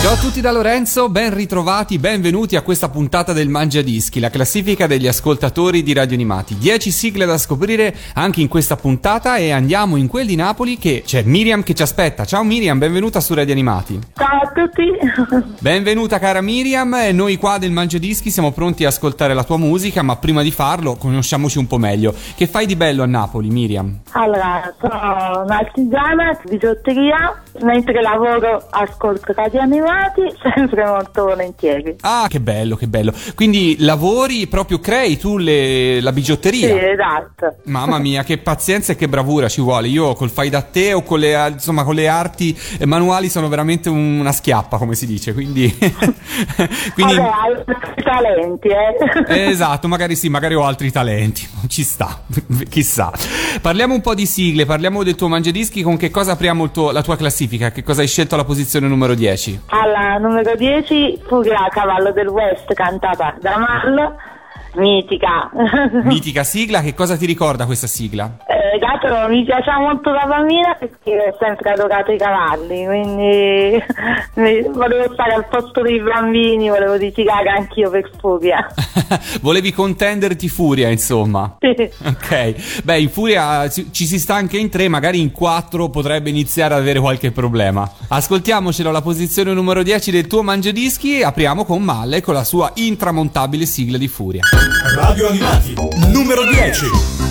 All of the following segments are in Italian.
Ciao a tutti da Lorenzo, ben ritrovati, benvenuti a questa puntata del Mangia Dischi, la classifica degli ascoltatori di Radio Animati. 10 sigle da scoprire anche in questa puntata e andiamo in quel di Napoli che c'è Miriam che ci aspetta. Ciao Miriam, benvenuta su Radio Animati. Ciao a tutti. Benvenuta cara Miriam, noi qua del Mangia Dischi siamo pronti a ascoltare la tua musica, ma prima di farlo conosciamoci un po' meglio. Che fai di bello a Napoli, Miriam? Allora, sono un'artigiana di bigiotteria, mentre lavoro ascolto radio animati, sempre molto volentieri. Ah, che bello, che bello. Quindi lavori, proprio crei tu le- la Sì, bigiotteria? esatto. Mamma mia, che pazienza e che bravura ci vuole. Io col fai da te o con le, insomma, con le arti eh, manuali sono veramente un- una schiappa, come si dice. Quindi, quindi Vabbè, altri talenti, eh. esatto, magari sì, magari ho altri talenti. Ci sta, chissà. Parliamo un po' di sigle, parliamo del tuo mangiadischi. Con che cosa apriamo tuo- la tua classifica? Che cosa hai scelto alla posizione numero 10? Alla numero 10, Fuga a cavallo del West, cantata da Mal, mitica. Mitica sigla, che cosa ti ricorda questa sigla? Eh, dato mi piaceva molto la bambina perché ho sempre adorato i cavalli, quindi volevo stare al posto dei bambini, volevo litigare anch'io per furia. Volevi contenderti Furia, insomma. Sì. Ok, beh, in Furia ci ci si sta anche in tre, magari in quattro potrebbe iniziare ad avere qualche problema. Ascoltiamocelo alla posizione numero 10 del tuo mangiadischi e apriamo con Malle con la sua intramontabile sigla di Furia. Radio Animati, numero 10.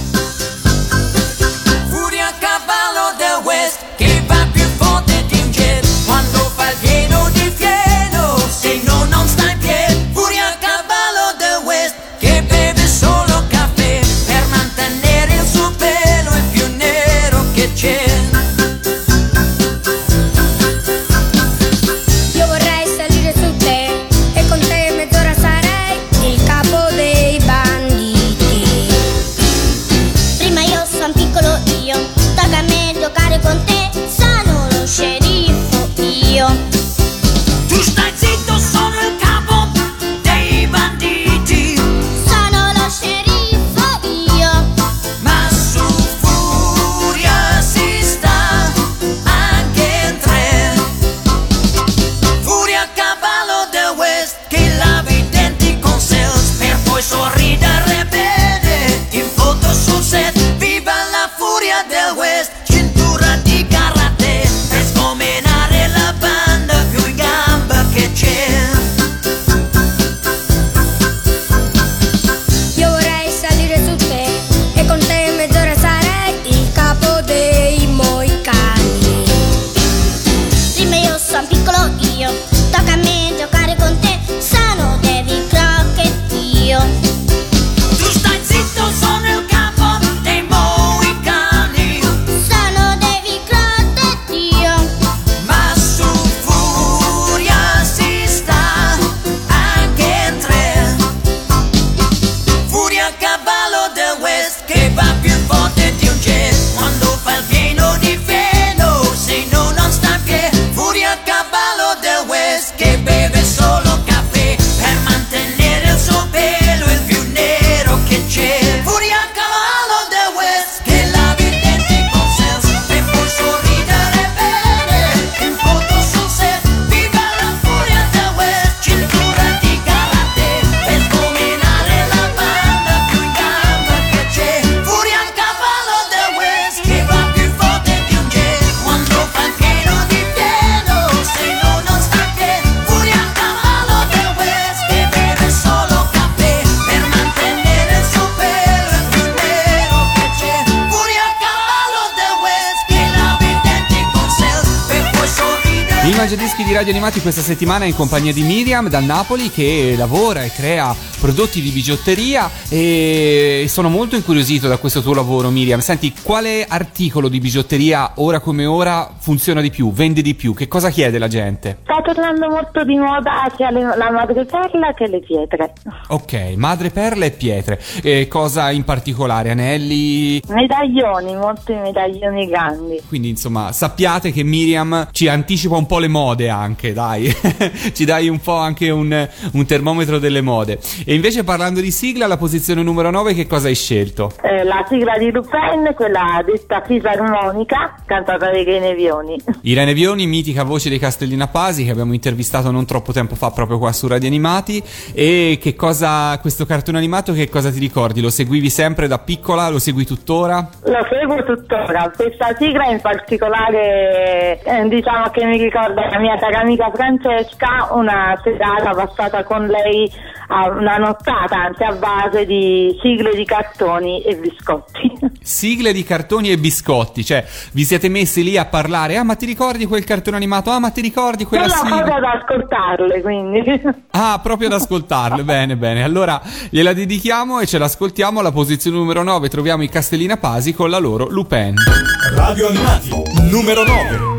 Mangiadischi di Radio Animati questa settimana in compagnia di Miriam da Napoli che lavora e crea prodotti di bigiotteria e sono molto incuriosito da questo tuo lavoro Miriam. Senti, quale articolo di bigiotteria ora come ora funziona di più, vende di più? Che cosa chiede la gente? Sta tornando molto di moda sia le- la madreperla che le pietre. Ok, madreperla e pietre. E cosa in particolare? Anelli? Medaglioni, molti medaglioni grandi. Quindi insomma sappiate che Miriam ci anticipa un po' le mode anche, dai, ci dai un po' anche un, un termometro delle mode. E invece parlando di sigla, la posizione numero 9 che cosa hai scelto? Eh, la sigla di Lupin, quella detta fisarmonica, cantata dai Genevioni. Irene Vioni, mitica voce dei Castellina Pasi che abbiamo intervistato non troppo tempo fa proprio qua su Radio Animati e che cosa questo cartone animato che cosa ti ricordi? Lo seguivi sempre da piccola? Lo segui tuttora? Lo seguo tuttora, questa sigla in particolare eh, diciamo che mi ricorda la mia cara amica Francesca, una serata passata con lei, a una nottata anzi a base di sigle di cartoni e biscotti. Sigle di cartoni e biscotti, cioè vi siete messi lì a parlare, ah ma ti ricordi quel cartone animato? Ah ma ti ricordi quella Solo sigla? proprio ad ascoltarle quindi. Ah, proprio ad ascoltarle. bene, bene. Allora gliela dedichiamo e ce l'ascoltiamo. Alla posizione numero 9 troviamo i Castellina Pasi con la loro Lupin. Radio Animati, numero 9.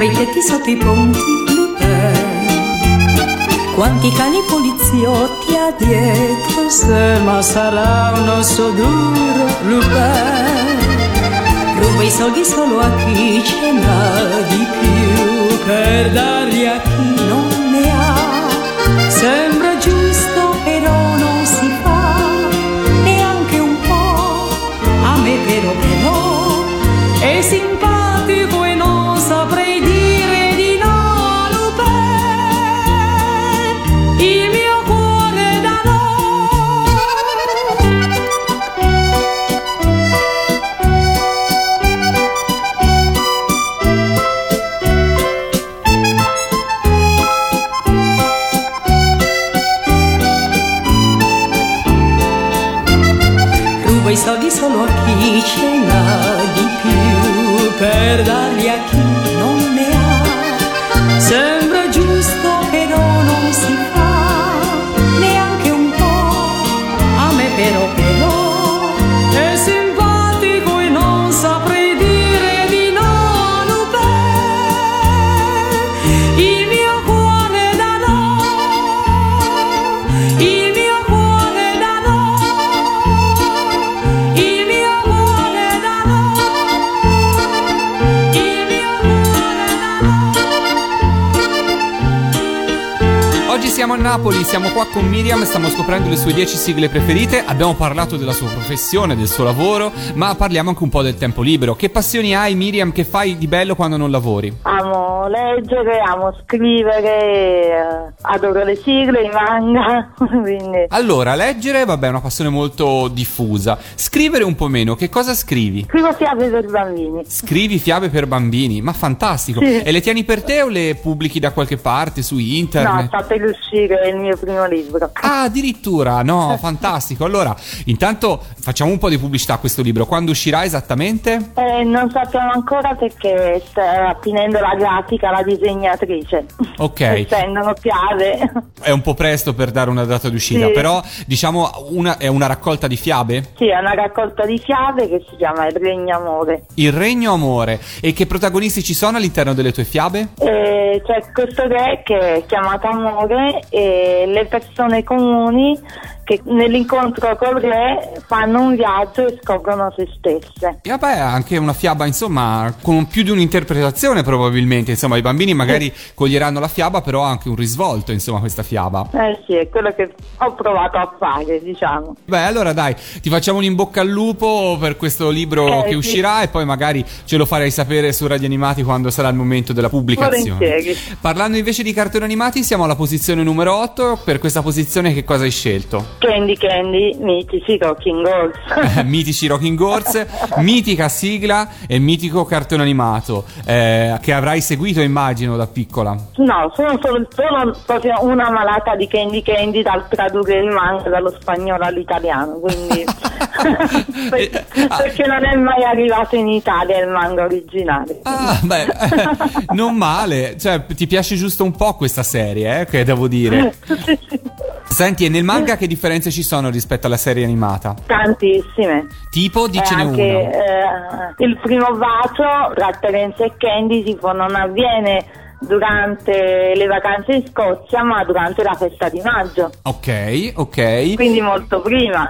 va Sopra i tetti, sotto i ponti, Lupin Quanti cani poliziotti ha dietro se Ma sarà un osso duro, Lupin Ruba i soldi solo a chi ce n'ha di più Per darli a chi con Miriam, stiamo scoprendo le sue 10 sigle preferite. Abbiamo parlato della sua professione, del suo lavoro, ma parliamo anche un po' del tempo libero. Che passioni hai, Miriam? Che fai di bello quando non lavori? Amo leggere, amo scrivere, adoro le sigle, i manga, quindi Allora, leggere, vabbè, è una passione molto diffusa. Scrivere un po' meno, che cosa scrivi? scrivo fiabe per bambini. Scrivi fiabe per bambini, ma fantastico. Sì. E le tieni per te o le pubblichi da qualche parte su No, internet? sta per uscire uscire il mio primo libro. Ah, addirittura, no, fantastico. Allora, intanto facciamo un po' di pubblicità a questo libro. Quando uscirà esattamente? Eh, non sappiamo ancora perché sta finendo la grafica, la disegnatrice. Ok. Essendono chiave. È un po' presto per dare una data d'uscita, Sì. però diciamo una, è una raccolta di fiabe? Sì, è una raccolta di fiabe che si chiama Il Regno Amore. Il regno amore. E che protagonisti ci sono all'interno delle tue fiabe? E c'è questo re che è chiamato Amore e le persone comuni che nell'incontro col re fanno un viaggio e scoprono se stesse. E vabbè, anche una fiaba, insomma, con più di un'interpretazione probabilmente. Insomma, i bambini magari coglieranno la fiaba, però ha anche un risvolto, insomma, questa fiaba. Eh sì, è quello che ho provato a fare, diciamo. Beh, allora dai, ti facciamo un in bocca al lupo per questo libro Eh, che sì. uscirà e poi magari ce lo farai sapere su Radio Animati quando sarà il momento della pubblicazione. Volentieri. Parlando invece di cartoni animati, siamo alla posizione numero 8. Per questa posizione che cosa hai scelto? Candy Candy, mitici Rocking Horse. Mitici Rocking Horse, mitica sigla e mitico cartone animato eh, che avrai seguito immagino da piccola. No, sono, solo, sono proprio una malata di Candy Candy dal tradurre il manga dallo spagnolo all'italiano, quindi per- ah. perché non è mai arrivato in Italia il manga originale. Ah, beh, non male, cioè ti piace giusto un po' questa serie, eh, che devo dire. Senti, e nel manga che differenze ci sono rispetto alla serie animata? Tantissime. Tipo, dicene anche una. eh, il primo bacio tra Terence e Candy tipo, non avviene durante le vacanze in Scozia, ma durante la festa di maggio, Ok, ok. quindi molto prima.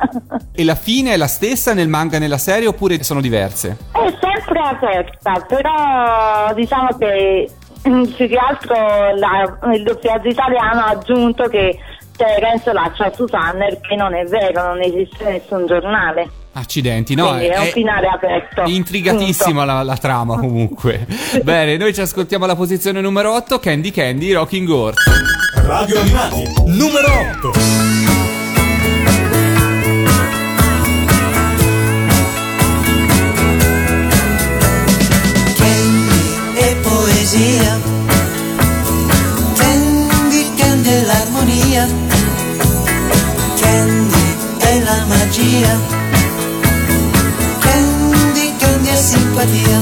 E la fine è la stessa nel manga e nella serie oppure sono diverse? È sempre aperta, però diciamo che più che altro la- il doppiaggio italiano ha aggiunto che Terence lascia Susanna che non è vero, non esiste nessun giornale. Accidenti, no? Quindi è un finale aperto. Intrigatissima la, la trama comunque. Bene, noi ci ascoltiamo alla posizione numero 8, Candy Candy Rocking Horse. Radio Animati, numero 8. Candy è poesia, Candy, Candy è magia, Candy, Candy è simpatia,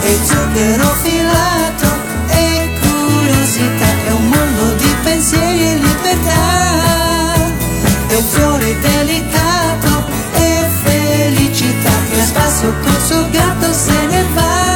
è zucchero filato, è curiosità, è un mondo di pensieri e libertà, un fiore delicato, è felicità, che a spasso col suo gatto se ne va.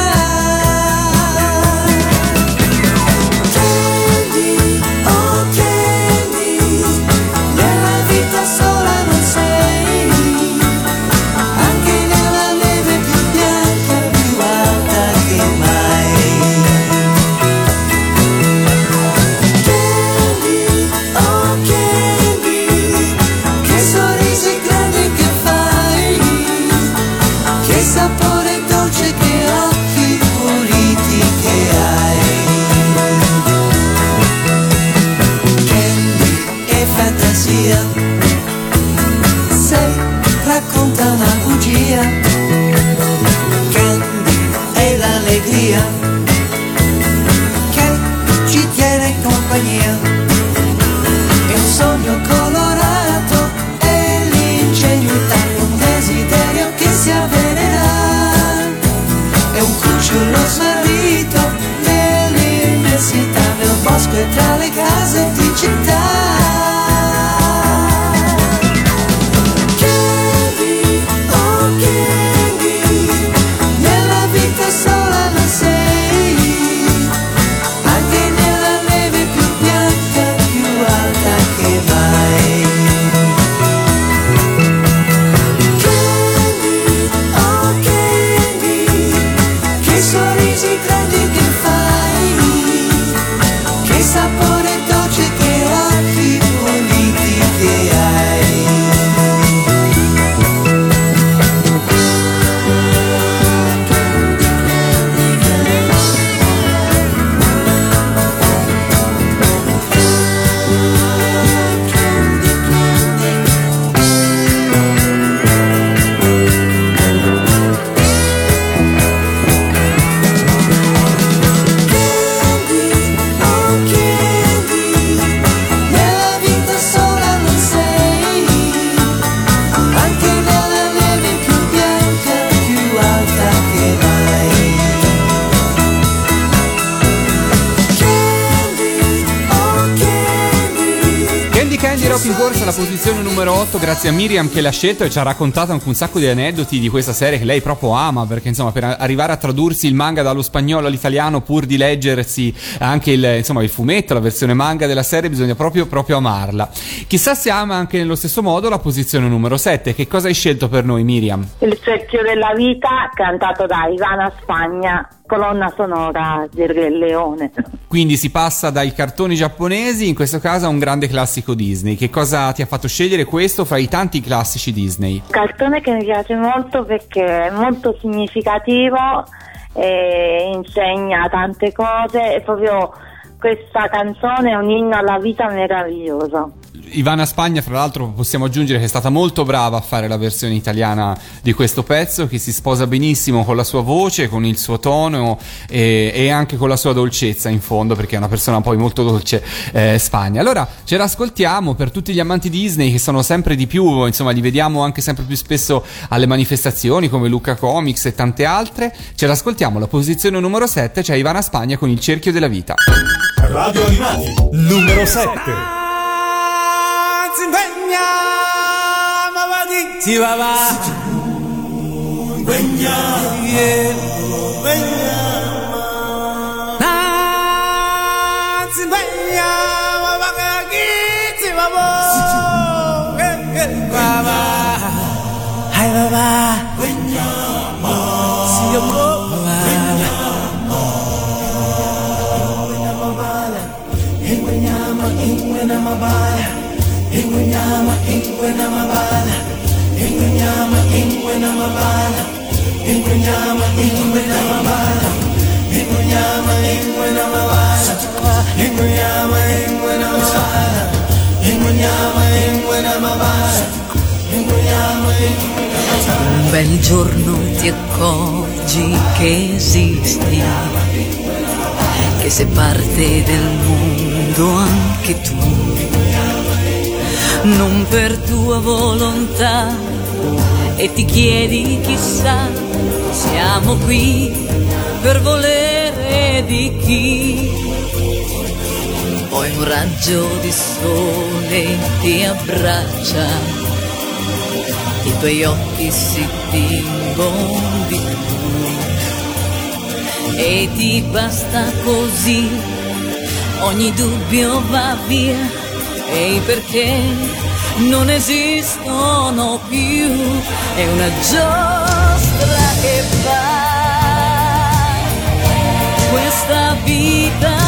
Grazie a Miriam che l'ha scelto e ci ha raccontato anche un sacco di aneddoti di questa serie che lei proprio ama perché insomma per arrivare a tradursi il manga dallo spagnolo all'italiano pur di leggersi anche il, insomma, il fumetto, la versione manga della serie bisogna proprio, proprio amarla. Chissà se ama anche nello stesso modo la posizione numero 7. Che cosa hai scelto per noi Miriam? Il cerchio della vita cantato da Ivana Spagna, colonna sonora del Re Leone. Quindi si passa dai cartoni giapponesi, in questo caso a un grande classico Disney. Che cosa ti ha fatto scegliere questo fra i tanti classici Disney? Cartone che mi piace molto perché è molto significativo insegna tante cose e proprio questa canzone è un inno alla vita meraviglioso. Ivana Spagna, fra l'altro, possiamo aggiungere che è stata molto brava a fare la versione italiana di questo pezzo, che si sposa benissimo con la sua voce, con il suo tono e, e anche con la sua dolcezza in fondo, perché è una persona poi molto dolce eh, Spagna. Allora, ce l'ascoltiamo per tutti gli amanti Disney che sono sempre di più, insomma, li vediamo anche sempre più spesso alle manifestazioni come Luca Comics e tante altre. Ce l'ascoltiamo, la posizione numero 7 c'è Ivana Spagna con il cerchio della vita. Radio Animati, numero 7. Ti baba Benya Benya benya Baba kaki ti baba. Baba Hai baba Benya Si un bel giorno ti accorgi che esisti che sei parte del mondo anche tu non per tua volontà, e ti chiedi chissà, siamo qui per volere di chi. Poi un raggio di sole ti abbraccia i tuoi occhi si tingono di blu e ti basta così, ogni dubbio va via e i perché non esistono più, è una giostra che va, questa vita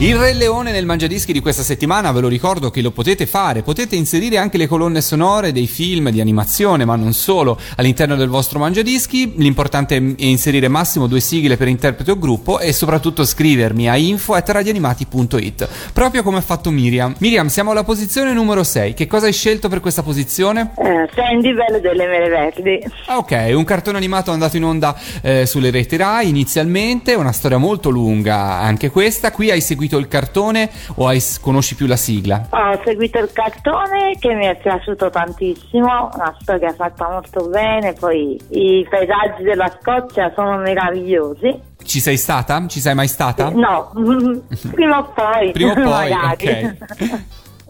Il Re Leone nel Mangiadischi di questa settimana, ve lo ricordo che lo potete fare, potete inserire anche le colonne sonore dei film di animazione, ma non solo, all'interno del vostro Mangiadischi. L'importante è inserire massimo due sigle per interprete o gruppo e soprattutto scrivermi a info.radioanimati.it, proprio come ha fatto Miriam. Miriam, siamo alla posizione numero 6, che cosa hai scelto per questa posizione? Eh, Sandy Bell delle Mere Verdi. Ah, ok, un cartone animato andato in onda eh, sulle reti Rai inizialmente, una storia molto lunga anche questa. Qui hai seguito il cartone o hai, conosci più la sigla? Ho seguito il cartone che mi è piaciuto tantissimo, una storia fatta molto bene, poi i paesaggi della Scozia sono meravigliosi. Ci sei stata? Ci sei mai stata? No, prima o poi. Prima o poi, ok.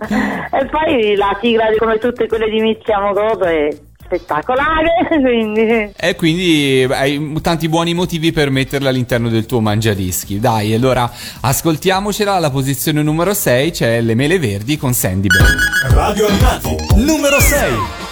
e poi la sigla, come tutte quelle di Mizzi Amoroso, è spettacolare, quindi... E quindi hai tanti buoni motivi per metterla all'interno del tuo mangiadischi. Dai, allora ascoltiamocela. Alla posizione numero 6 c'è Le mele verdi con Sandy Bell. Radio Animati, numero 6.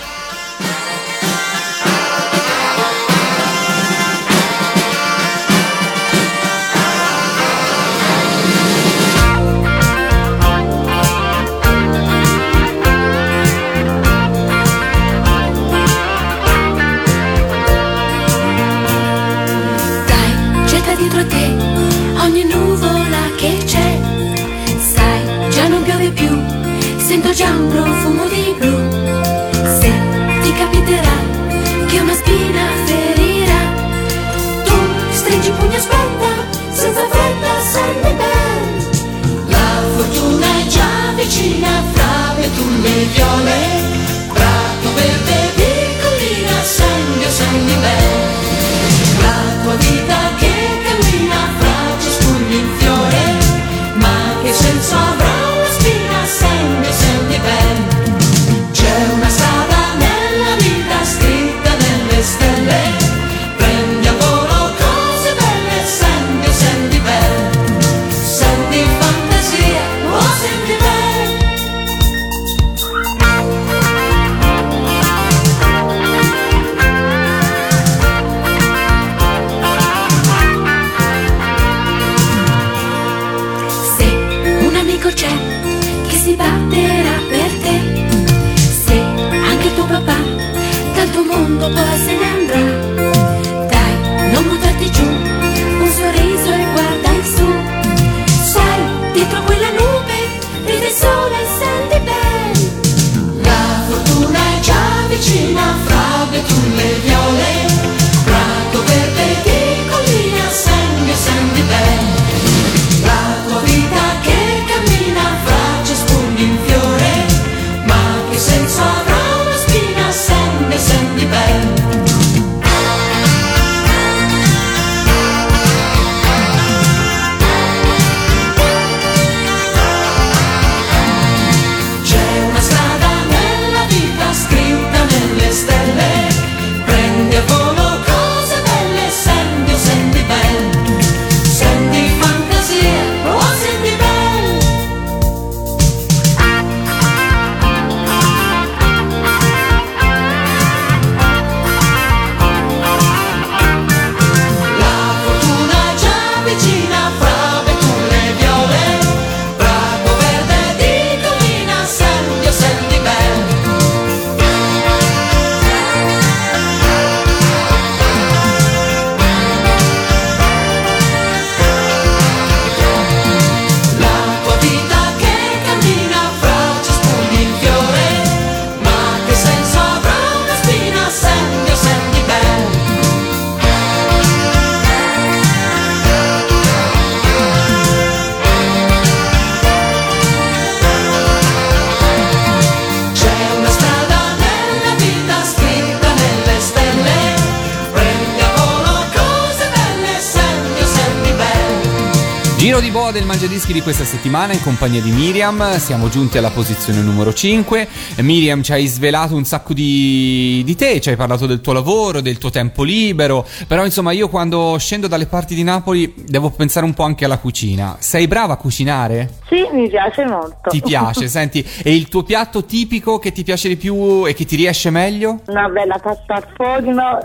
Giro di boa del Mangiadischi di questa settimana in compagnia di Miriam, siamo giunti alla posizione numero 5. Miriam ci hai svelato un sacco di, di te, ci hai parlato del tuo lavoro, del tuo tempo libero, però insomma io quando scendo dalle parti di Napoli devo pensare un po' anche alla cucina. Sei brava a cucinare? Sì, mi piace molto. Ti piace, senti, e il tuo piatto tipico che ti piace di più e che ti riesce meglio? Una bella pasta al forno.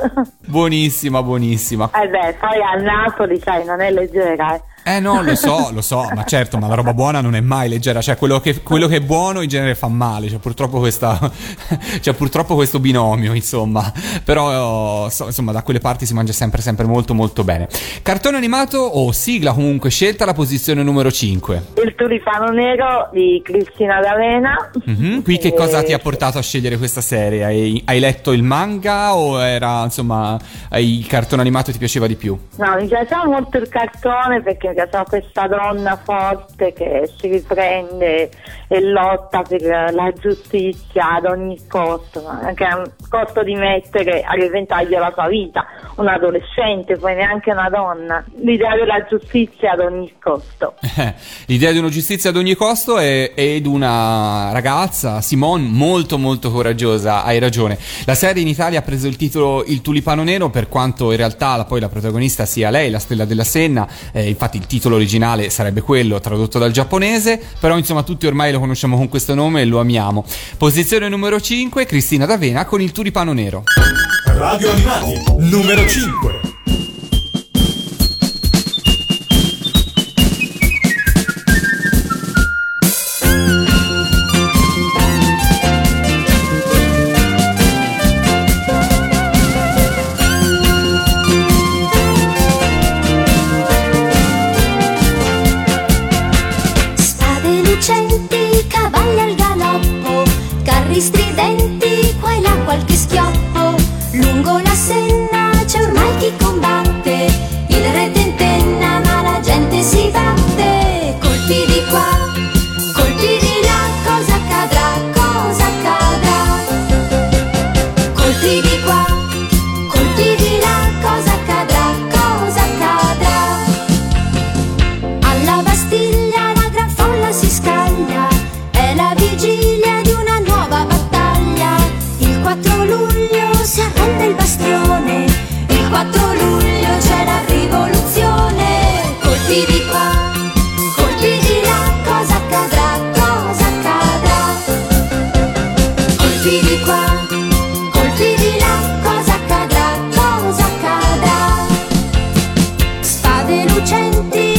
Buonissima, buonissima. Eh beh, poi a Napoli, sai, non è leggera, eh. Eh no, lo so, lo so, ma certo, ma la roba buona non è mai leggera, cioè quello che, quello che è buono in genere fa male, c'è purtroppo, questa, c'è purtroppo questo binomio, insomma, però so- insomma da quelle parti si mangia sempre sempre molto molto bene. Cartone animato o sigla comunque scelta la posizione numero 5. Il tulipano nero di Cristina D'Avena. Mhm, Qui che E- cosa ti ha portato a scegliere questa serie? Hai, hai letto il manga o era insomma il cartone animato ti piaceva di più? No, mi piaceva molto il cartone perché mi piaceva questa donna forte che si riprende e lotta per la giustizia ad ogni costo, anche a costo di mettere a repentaglio la sua vita. Un adolescente, poi neanche una donna. L'idea della giustizia ad ogni costo. L'idea di una giustizia ad ogni costo è, ed una ragazza, Simone, molto molto coraggiosa, hai ragione. La serie in Italia ha preso il titolo Il tulipano nero per quanto in realtà la- poi la protagonista sia lei, la stella della Senna, eh, infatti il titolo originale sarebbe quello tradotto dal giapponese, però insomma tutti ormai lo conosciamo con questo nome e lo amiamo. Posizione numero 5, Cristina D'Avena con il tulipano nero. Radio Animati, numero 5. inocenti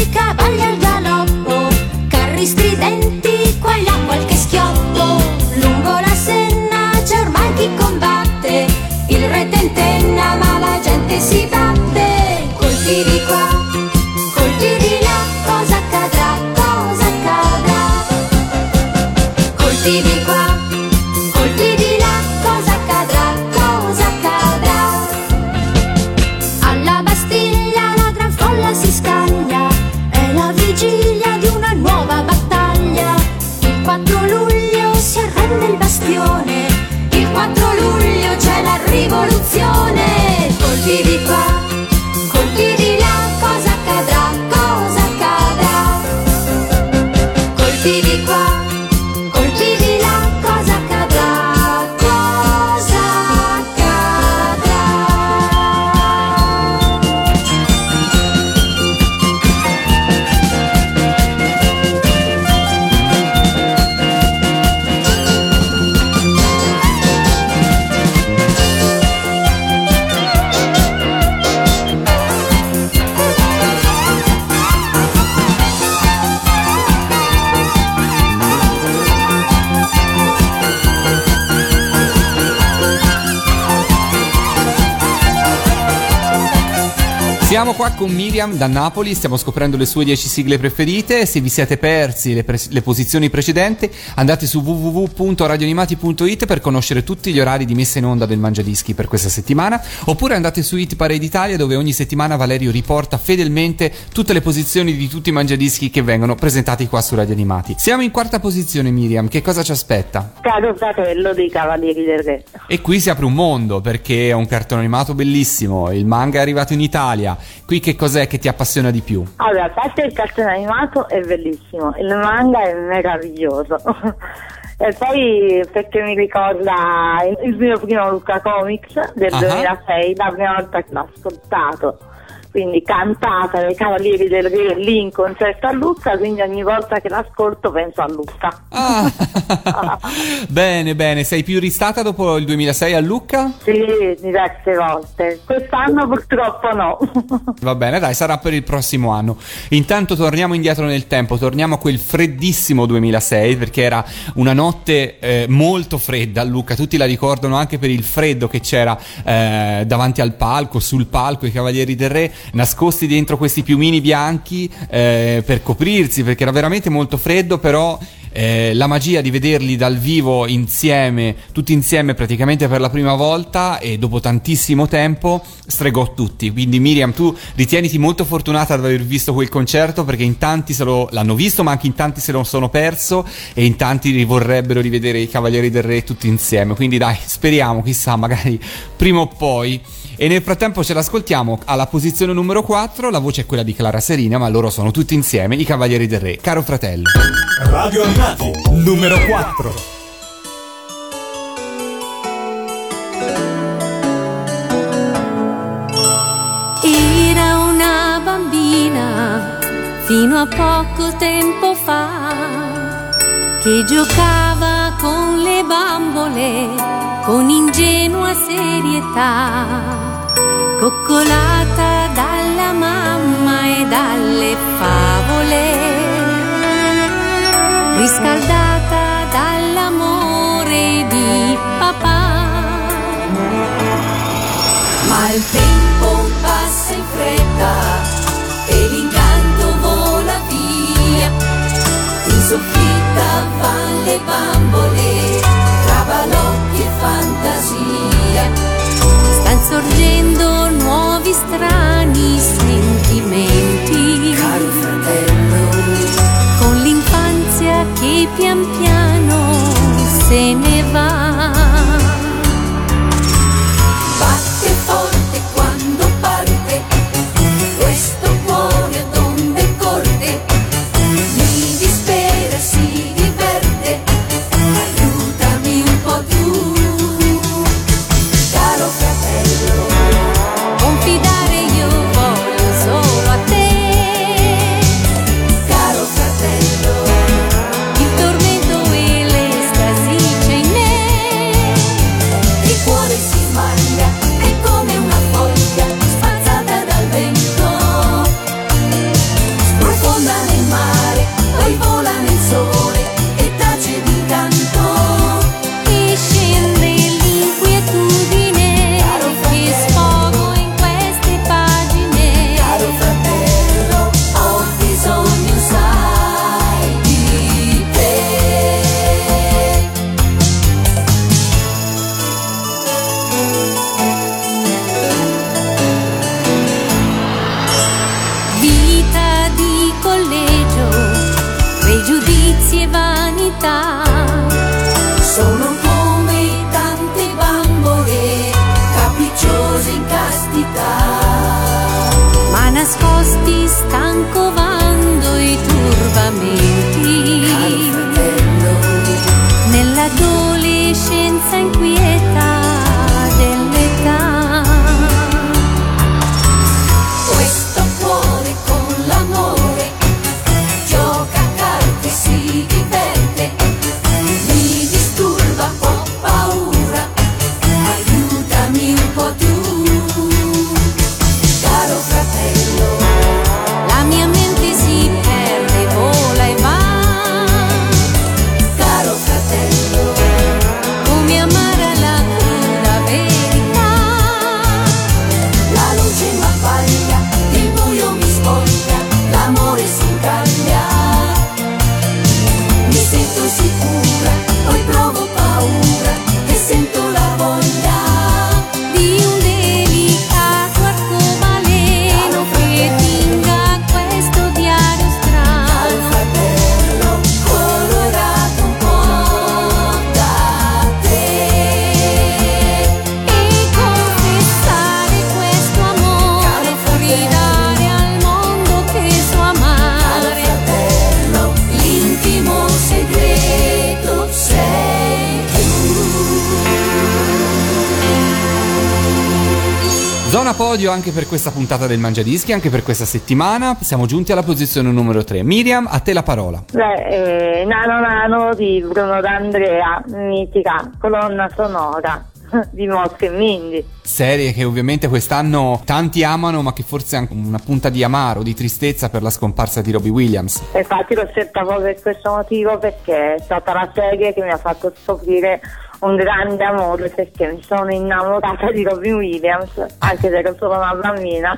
con Miriam da Napoli, stiamo scoprendo le sue 10 sigle preferite. Se vi siete persi le, pre- le posizioni precedenti, andate su www.radioanimati.it per conoscere tutti gli orari di messa in onda del Mangiadischi per questa settimana. Oppure andate su Hit Parade Italia, dove ogni settimana Valerio riporta fedelmente tutte le posizioni di tutti i Mangiadischi che vengono presentati qua su Radio Animati. Siamo in quarta posizione, Miriam. Che cosa ci aspetta? Caro fratello dei Cavalieri del Re. E qui si apre un mondo perché è un cartone animato bellissimo. Il manga è arrivato in Italia. Qui che cos'è che ti appassiona di più? Allora, a parte il cartone animato è bellissimo, il manga è meraviglioso. e poi perché mi ricorda il, mio primo Luca Comics del Ah. 2006, la prima volta che l'ho ascoltato. Quindi cantata dai Cavalieri del Re lì in concerto a Lucca, quindi ogni volta che l'ascolto penso a Lucca. Ah. bene, bene, sei più ristata dopo il 2006 a Lucca? Sì, diverse volte. Quest'anno purtroppo no. Va bene, dai, sarà per il prossimo anno. Intanto torniamo indietro nel tempo, torniamo a quel freddissimo 2006 perché era una notte eh, molto fredda a Lucca, tutti la ricordano anche per il freddo che c'era eh, davanti al palco, sul palco, i Cavalieri del Re nascosti dentro questi piumini bianchi eh, per coprirsi perché era veramente molto freddo, però eh, la magia di vederli dal vivo insieme, tutti insieme praticamente per la prima volta e dopo tantissimo tempo stregò tutti. Quindi Miriam, tu ritieniti molto fortunata ad aver visto quel concerto perché in tanti se lo, l'hanno visto, ma anche in tanti se lo sono perso e in tanti vorrebbero rivedere i Cavalieri del Re tutti insieme. Quindi dai, speriamo, chissà, magari prima o poi. E nel frattempo ce l'ascoltiamo alla posizione numero 4, la voce è quella di Clara Serina, ma loro sono tutti insieme i Cavalieri del Re. Caro fratello. Radio Animati, numero 4. Era una bambina fino a poco tempo fa che giocava con le bambole con ingenua serietà, coccolata dalla mamma e dalle favole, riscaldata dall'amore di papà. Ma il tempo passa in fretta e l'incanto vola via. In soffitta van le bambole, tra balocchi e fantasia. Stan sorgendo nuovi strani sentimenti. Caro fratello, con l'infanzia che pian piano se ne va. Batte forte quando parte questo anche per questa puntata del Mangiadischi, anche per questa settimana. Siamo giunti alla posizione numero 3. Miriam, a te la parola. Beh, eh, Nano Nano di Bruno D'Andrea, mitica colonna sonora di Mosca e Mindy. Serie che ovviamente quest'anno tanti amano, ma che forse è anche una punta di amaro, di tristezza per la scomparsa di Robbie Williams. Infatti l'ho scelta proprio per questo motivo perché è stata la serie che mi ha fatto scoprire un grande amore perché mi sono innamorata di Robin Williams, anche se ero solo una bambina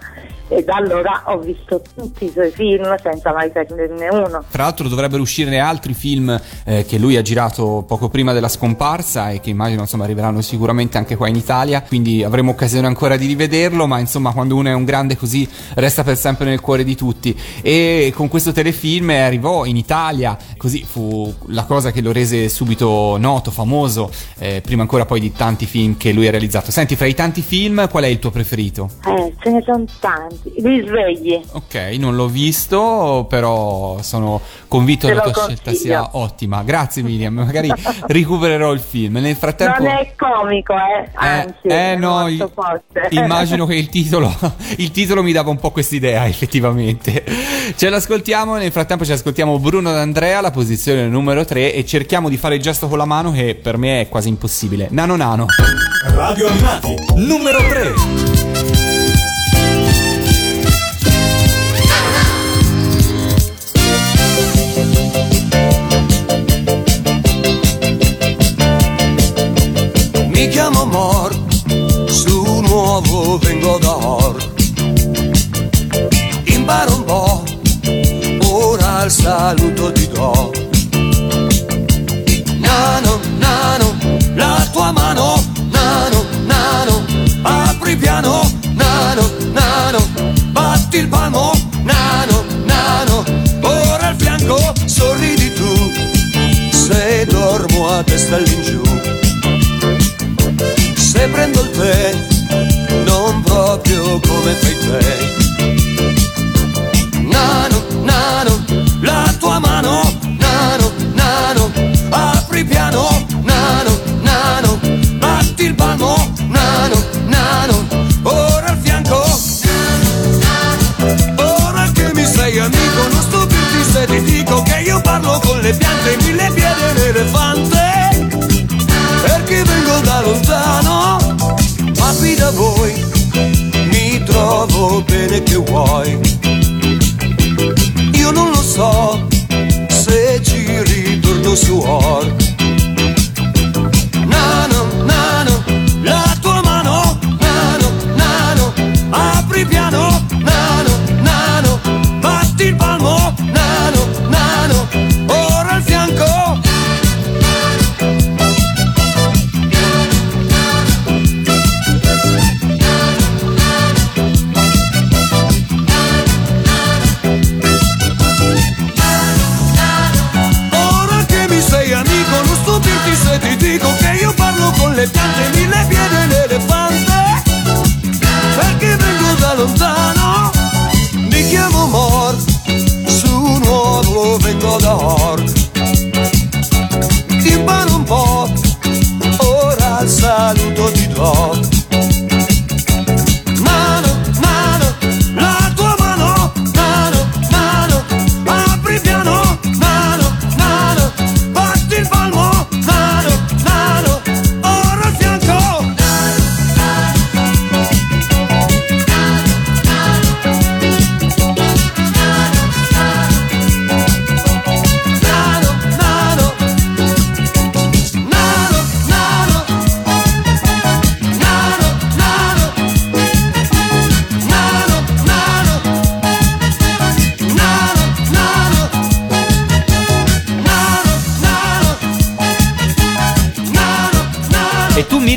e da allora ho visto tutti i suoi film senza mai perderne uno. Tra l'altro dovrebbero uscire altri film eh, che lui ha girato poco prima della scomparsa e che immagino insomma arriveranno sicuramente anche qua in Italia, quindi avremo occasione ancora di rivederlo, ma insomma quando uno è un grande così resta per sempre nel cuore di tutti. E con questo telefilm arrivò in Italia, così fu la cosa che lo rese subito noto, famoso, eh, prima ancora poi di tanti film che lui ha realizzato. Senti, fra i tanti film qual è il tuo preferito? Eh, ce ne sono tanti. Risvegli. Ok, non l'ho visto, però sono convinto che la tua scelta consiglio. sia ottima. Grazie Miriam, magari recupererò il film. Nel frattempo... Non è comico, eh, anzi, eh, è no, molto i- forte. immagino che il titolo, il titolo mi dava un po' quest'idea, effettivamente. Ce l'ascoltiamo, nel frattempo ci ascoltiamo Bruno D'Andrea, la posizione numero 3, e cerchiamo di fare il gesto con la mano che per me è quasi impossibile. Nano nano. Radio Animati, numero 3. Mi chiamo Mor, su nuovo vengo da Or. Imparo un po', ora il saluto ti do. Nano, nano, la tua mano, nano, nano, apri piano, nano, nano, batti il palmo, nano, nano, ora al fianco sorridi tu, se dormo a testa all'ingiù. Prendo il tè, non proprio come fai te. Nano, nano, la tua mano, nano, nano, apri piano, nano, nano, batti il palmo, nano, nano, ora al fianco. Ora che mi sei amico, non stupirti se ti dico che io parlo con le piante, mille piedi e l'elefante perché vengo da lontano, qui da voi mi trovo bene che vuoi. Io non lo so se ci ritorno su Or. Nano, nano, la tua mano, nano, nano, apri piano, se ti dico che io parlo con le piante, mille piedi e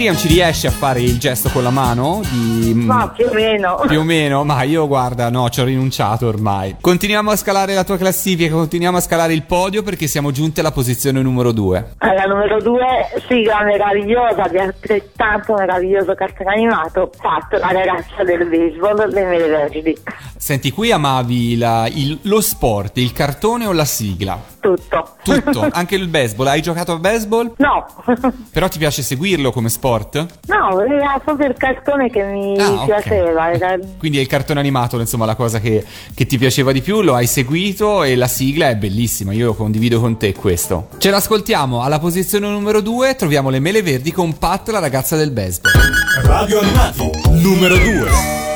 Miriam ci riesci a fare il gesto con la mano? Di... Ma più o meno. Più o meno, ma io guarda, no, ci ho rinunciato ormai. Continuiamo a scalare la tua classifica, continuiamo a scalare il podio perché siamo giunti alla posizione numero 2. Alla numero due, sigla meravigliosa di altrettanto meraviglioso cartone animato, fatto la ragazza del baseball dei Mele Verdi. Senti, qui amavi la- il- lo sport, il cartone o la sigla? Tutto. Tutto, anche il baseball. Hai giocato a baseball? No, Però ti piace seguirlo come sport? no, era proprio il cartone che mi Ah, piaceva. era- Quindi è il cartone animato, insomma, la cosa che, che ti piaceva di più, lo hai seguito e la sigla è bellissima, io condivido con te questo. Ce l'ascoltiamo, alla posizione numero 2 troviamo le mele verdi con Pat, la ragazza del baseball. Radio Animati, numero 2.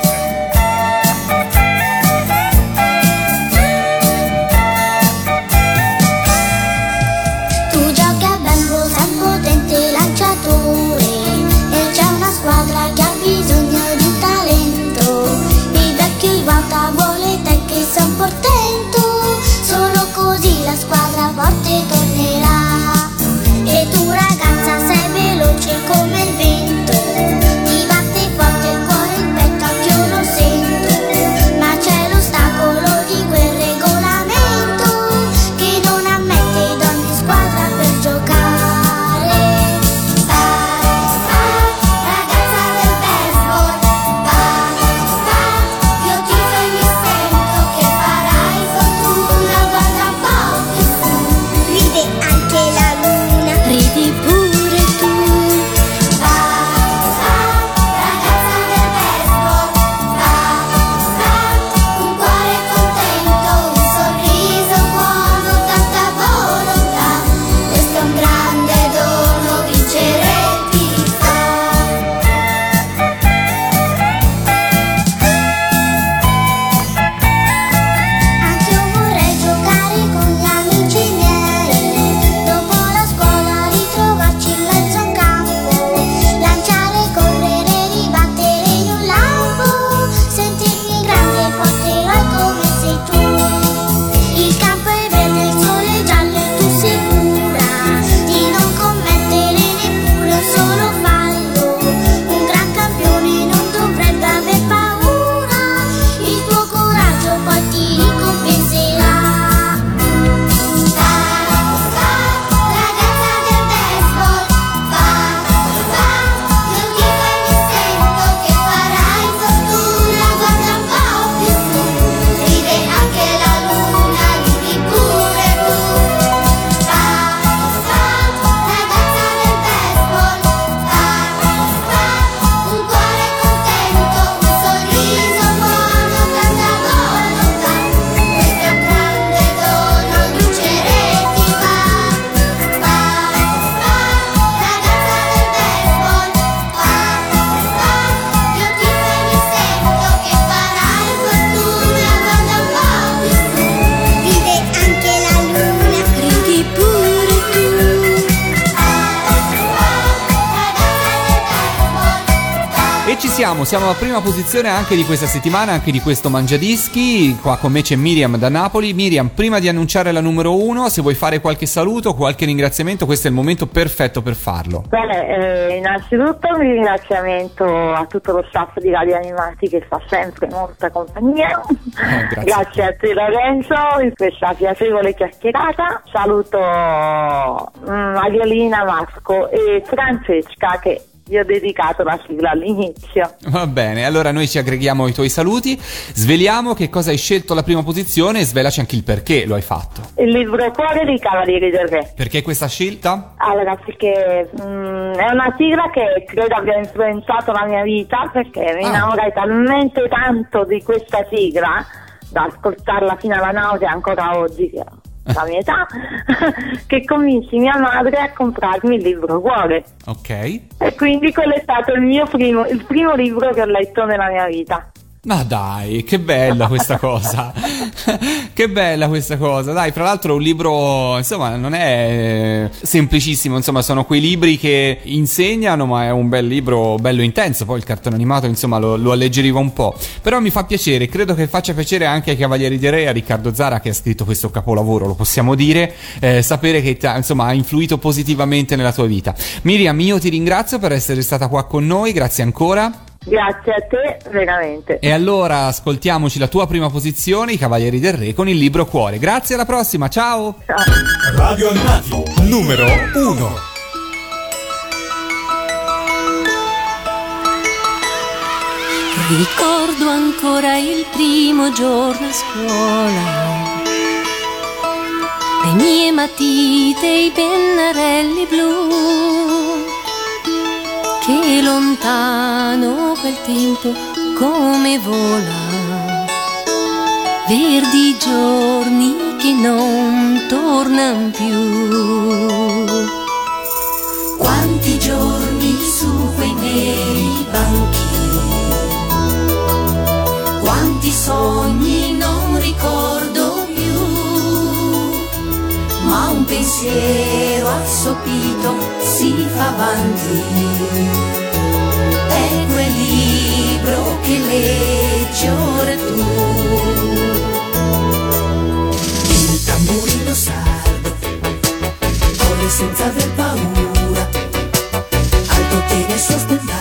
Siamo, siamo alla prima posizione anche di questa settimana, anche di questo Mangiadischi. Qua con me c'è Miriam da Napoli. Miriam, prima di annunciare la numero uno, se vuoi fare qualche saluto, qualche ringraziamento, questo è il momento perfetto per farlo. Bene, eh, innanzitutto un ringraziamento a tutto lo staff di Radio Animati che fa sempre molta compagnia. Eh, grazie. a te Lorenzo in questa piacevole chiacchierata. Saluto mm, Mariolina Masco e Francesca che gli ho dedicato la sigla all'inizio. Va bene, allora noi ci aggreghiamo ai tuoi saluti, sveliamo che cosa hai scelto alla prima posizione e svelaci anche il perché lo hai fatto. Il libro Cuore dei Cavalieri del Re. Perché questa scelta? Allora, perché mm, è una sigla che credo abbia influenzato la mia vita perché mi Ah. innamorai talmente tanto di questa sigla da ascoltarla fino alla nausea ancora oggi, la mia età, che convinsi mia madre a comprarmi il libro Cuore. Ok. E quindi quello è stato il mio primo, il primo libro che ho letto nella mia vita. Ma dai, che bella questa cosa. che bella questa cosa. Dai, fra l'altro un libro, insomma, non è semplicissimo, insomma, sono quei libri che insegnano, ma è un bel libro, bello intenso. Poi il cartone animato, insomma, lo, lo alleggeriva un po'. Però mi fa piacere, credo che faccia piacere anche ai Cavalieri di Re, a Riccardo Zara che ha scritto questo capolavoro, lo possiamo dire, eh, sapere che insomma, ha influito positivamente nella tua vita. Miriam, io ti ringrazio per essere stata qua con noi, grazie ancora. Grazie a te, veramente. E allora ascoltiamoci la tua prima posizione, I Cavalieri del Re, con il libro Cuore. Grazie, alla prossima, ciao! Ciao! Radio Animati, numero 1. Ricordo ancora il primo giorno a scuola, le mie matite, i pennarelli blu che lontano quel tempo come vola. Verdi giorni che non tornano più. Quanti giorni su quei neri banchi, quanti sogni. pensiero assopito si fa avanti. È quel libro che leggi ora tu. Il tamburino sardo corre senza aver paura, alto tiene il suo splendore.